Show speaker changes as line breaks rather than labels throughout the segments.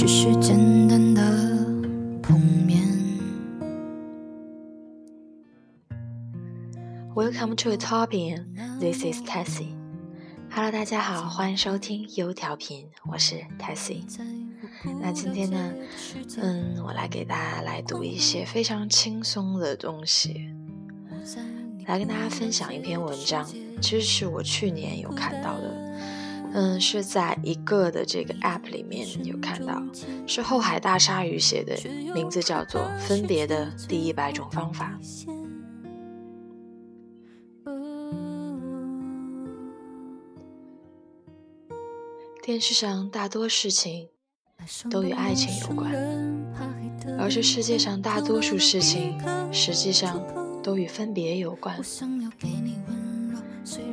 只是简单的碰面。
Welcome to t o p i n this is Tessie. Hello，大家好，欢迎收听优调频，我是 Tessie。那今天呢，嗯，我来给大家来读一些非常轻松的东西，来跟大家分享一篇文章。其实是我去年有看到的，嗯，是在一个的这个 App 里面有看到，是后海大鲨鱼写的，名字叫做《分别的第一百种方法》。电视上大多事情都与爱情有关，而这世界上大多数事情实际上都与分别有关。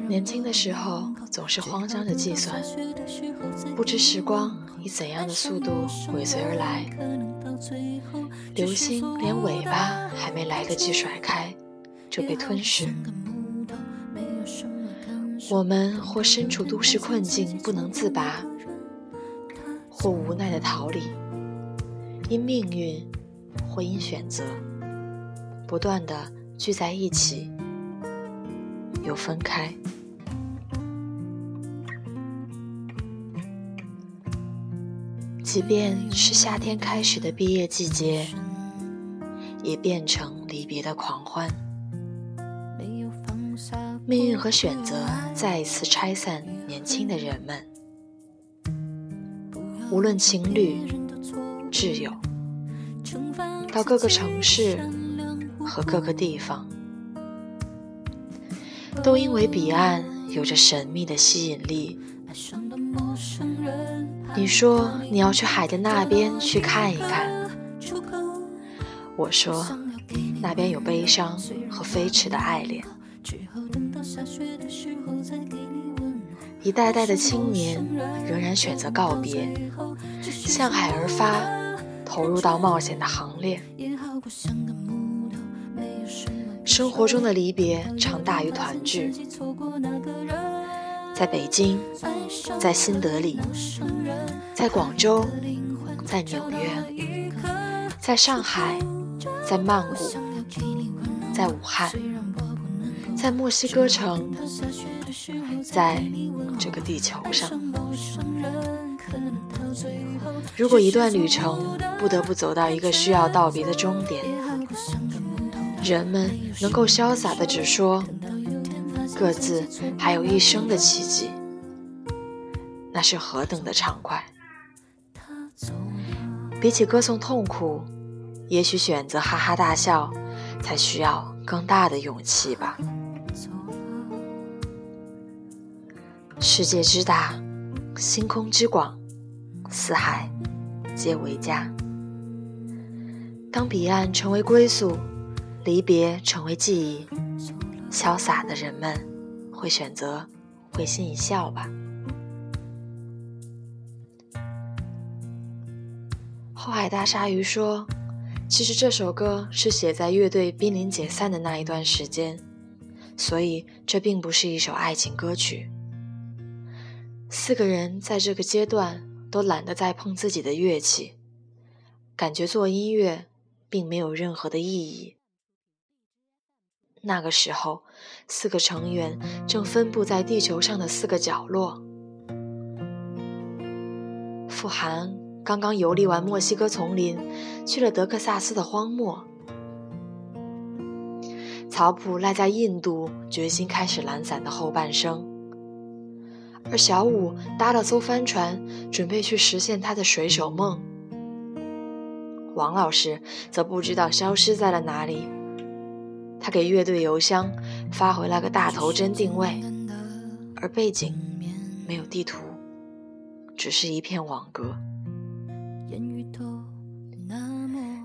年轻的时候总是慌张的计算，不知时光以怎样的速度尾随而来，流星连尾巴还没来得及甩开就被吞噬。我们或身处都市困境不能自拔，或无奈的逃离，因命运或因选择，不断的聚在一起，又分开。即便是夏天开始的毕业季节，也变成离别的狂欢。命运和选择再一次拆散年轻的人们，无论情侣、挚友，到各个城市和各个地方，都因为彼岸有着神秘的吸引力。你说你要去海的那边去看一看，我说那边有悲伤和飞驰的爱恋。一代代的青年仍然选择告别，向海而发，投入到冒险的行列。生活中的离别常大于团聚，在北京，在新德里，在广州，在纽约，在上海，在曼谷，在武汉。在墨西哥城，在这个地球上，如果一段旅程不得不走到一个需要道别的终点，人们能够潇洒的只说各自还有一生的奇迹，那是何等的畅快！比起歌颂痛苦，也许选择哈哈大笑，才需要更大的勇气吧。世界之大，星空之广，四海皆为家。当彼岸成为归宿，离别成为记忆，潇洒的人们会选择会心一笑吧。后海大鲨鱼说：“其实这首歌是写在乐队濒临解散的那一段时间，所以这并不是一首爱情歌曲。”四个人在这个阶段都懒得再碰自己的乐器，感觉做音乐并没有任何的意义。那个时候，四个成员正分布在地球上的四个角落。傅寒刚刚游历完墨西哥丛林，去了德克萨斯的荒漠。曹普赖在印度，决心开始懒散的后半生。而小五搭了艘帆船，准备去实现他的水手梦。王老师则不知道消失在了哪里。他给乐队邮箱发回了个大头针定位，而背景没有地图，只是一片网格。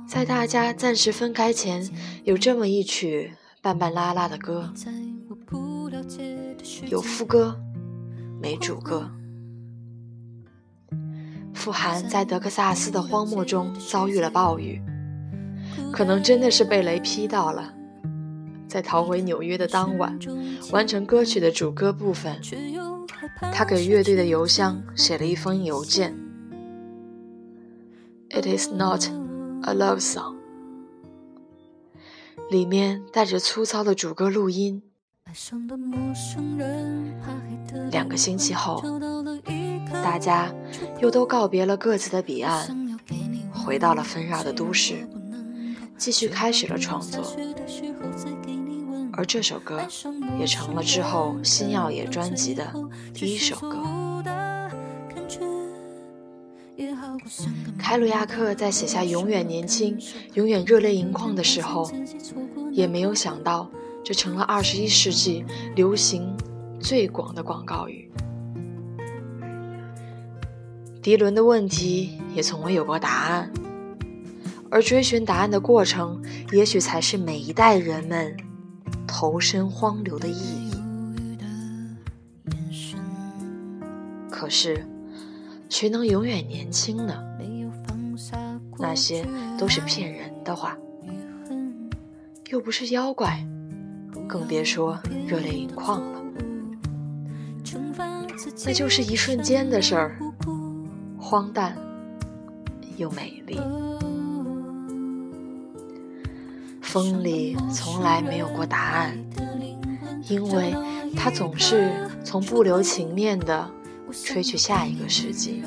在大家暂时分开前，有这么一曲半半拉拉的歌，有副歌。没主歌。傅寒在德克萨斯的荒漠中遭遇了暴雨，可能真的是被雷劈到了。在逃回纽约的当晚，完成歌曲的主歌部分，他给乐队的邮箱写了一封邮件。It is not a love song。里面带着粗糙的主歌录音。两个星期后，大家又都告别了各自的彼岸，回到了纷扰的都市，继续开始了创作。而这首歌也成了之后新耀野专辑的第一首歌。凯鲁亚克在写下“永远年轻，永远热泪盈眶”的时候，也没有想到。这成了二十一世纪流行最广的广告语。迪伦的问题也从未有过答案，而追寻答案的过程，也许才是每一代人们投身荒流的意义。可是，谁能永远年轻呢？那些都是骗人的话，又不是妖怪。更别说热泪盈眶了，那就是一瞬间的事儿，荒诞又美丽。风里从来没有过答案，因为它总是从不留情面的吹去下一个世纪。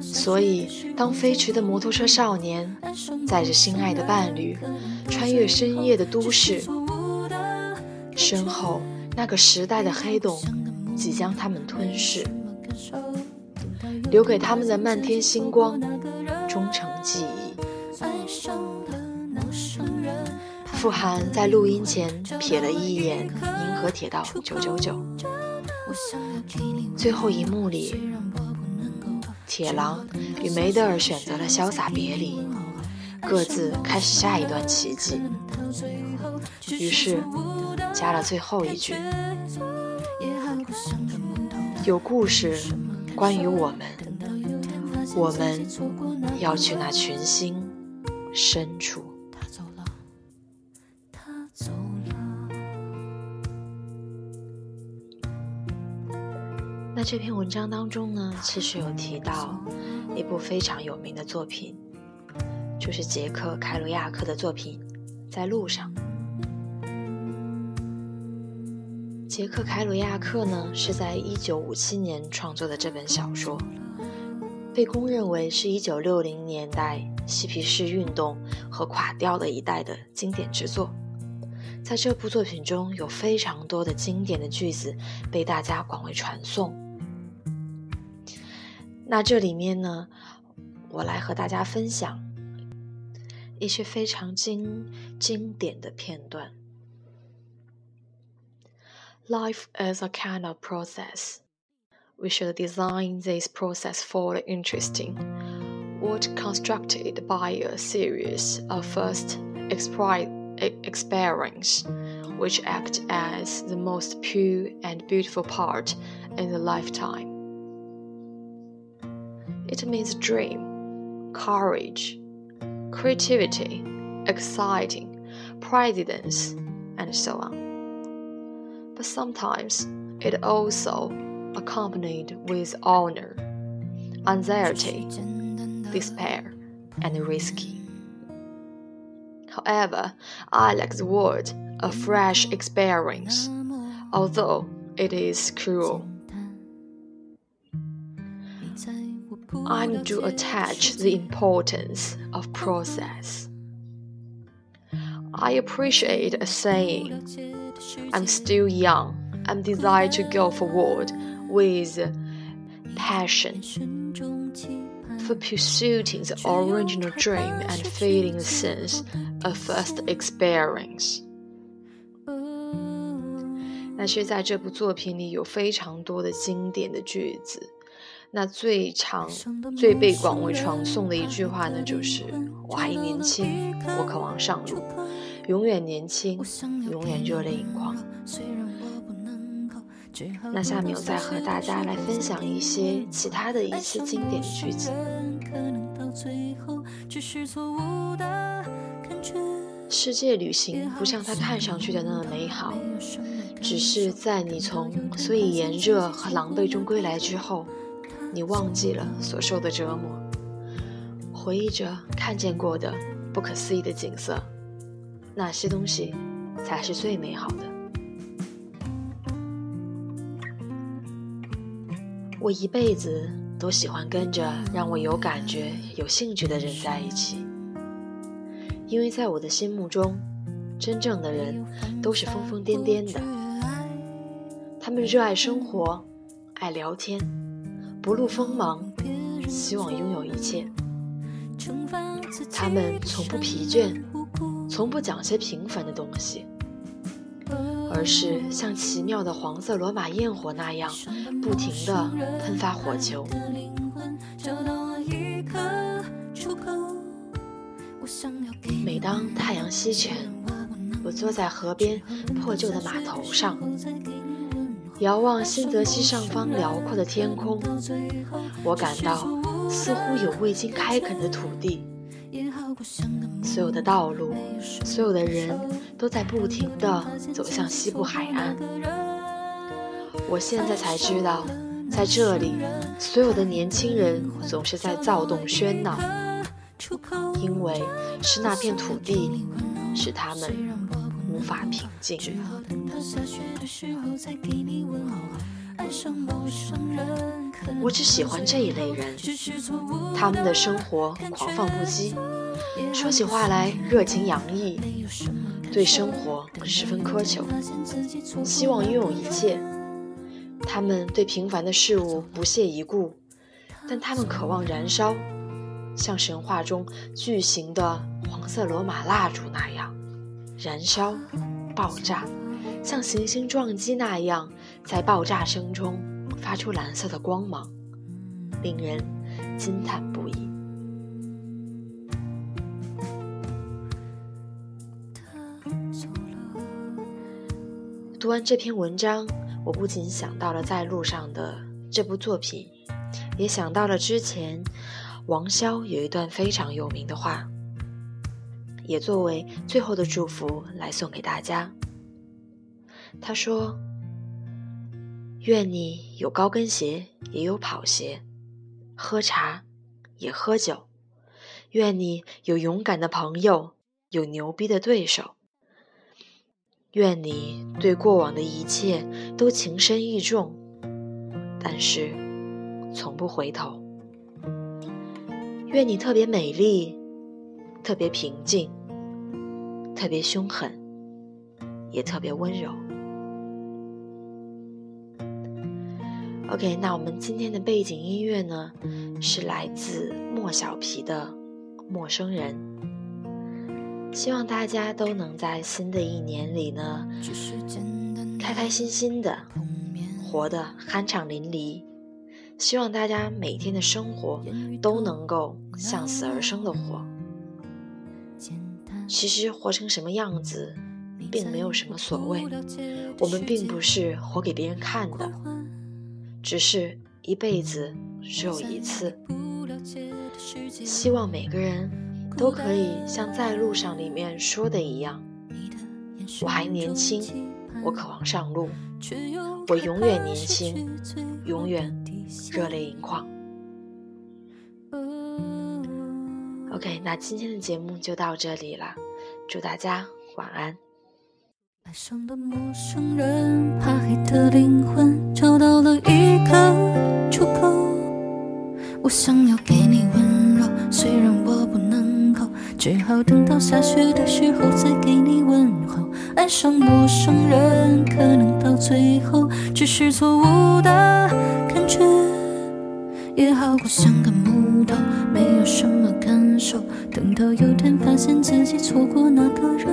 所以，当飞驰的摩托车少年载着心爱的伴侣。穿越深夜的都市，身后那个时代的黑洞即将他们吞噬，留给他们的漫天星光终成傅寒在录音前瞥了一眼《银河铁道九九九》，最后一幕里，铁狼与梅德尔选择了潇洒别离。各自开始下一段奇迹，于是加了最后一句：“有故事关于我们，我们要去那群星深处。”那这篇文章当中呢，其实有提到一部非常有名的作品。就是杰克·凯鲁亚克的作品《在路上》。杰克·凯鲁亚克呢，是在1957年创作的这本小说，被公认为是一960年代嬉皮士运动和垮掉的一代的经典之作。在这部作品中有非常多的经典的句子被大家广为传颂。那这里面呢，我来和大家分享。一些非常经经典的片段。Life is a kind of process. We should design this process for the interesting. What constructed by a series of first experience, which act as the most pure and beautiful part in the lifetime. It means dream, courage, creativity, exciting, presidents, and so on. But sometimes it also accompanied with honor, anxiety, despair, and risky. However, I like the word a fresh experience, although it is cruel. I'm to attach the importance of process. I appreciate a saying, I'm still young and desire to go forward with passion for pursuing the original dream and feeling the sense of first experience. 那是在这部作品里有非常多的经典的句子。 那最长、最被广为传颂的一句话呢，就是“我还年轻，我渴望上路，永远年轻，永远热泪盈眶。”那下面我再和大家来分享一些其他的一些经典句子。世界旅行不像它看上去的那么美好，只是在你从所以炎热和狼狈中归来之后。你忘记了所受的折磨，回忆着看见过的不可思议的景色，那些东西才是最美好的。我一辈子都喜欢跟着让我有感觉、有兴趣的人在一起，因为在我的心目中，真正的人都是疯疯癫癫的。他们热爱生活，爱聊天，不露锋芒，希望拥有一切。他们从不疲倦，从不讲些平凡的东西。而是像奇妙的黄色罗马焰火那样，不停地喷发火球。每当太阳西沉，我坐在河边破旧的码头上，遥望新泽西上方辽阔的天空，我感到似乎有未经开垦的土地。所有的道路，所有的人都在不停地走向西部海岸。我现在才知道，在这里，所有的年轻人总是在躁动喧闹，因为是那片土地使他们无法平静。我只喜欢这一类人，他们的生活狂放不羁，说起话来热情洋溢，对生活十分苛求，希望拥有一切。他们对平凡的事物不屑一顾，但他们渴望燃烧，像神话中巨型的黄色罗马蜡烛那样，燃烧、爆炸，像行星撞击那样。在爆炸声中发出蓝色的光芒，令人惊叹不已。读完这篇文章，我不仅想到了在路上的这部作品，也想到了之前王潇有一段非常有名的话，也作为最后的祝福来送给大家。他说。愿你有高跟鞋，也有跑鞋；喝茶，也喝酒。愿你有勇敢的朋友，有牛逼的对手。愿你对过往的一切都情深意重，但是从不回头。愿你特别美丽，特别平静，特别凶狠，也特别温柔。OK，那我们今天的背景音乐呢，是来自莫小皮的《陌生人》。希望大家都能在新的一年里呢，开开心心的，活得酣畅淋漓。希望大家每天的生活都能够向死而生的活。其实活成什么样子，并没有什么所谓。我们并不是活给别人看的。只是一辈子只有一次，希望每个人都可以像在路上里面说的一样，我还年轻，我渴望上路，我永远年轻，永远热泪盈眶。OK，那今天的节目就到这里了，祝大家晚安。爱上的陌生人，怕黑的灵魂找到了一个出口。我想要给你温柔，虽然我不能够，只好等到下雪的时候再给你问候。爱上陌生人，可能到最后只是错误的感觉，也好过像个木头，什么感受。等到有天发现自己错过那个人。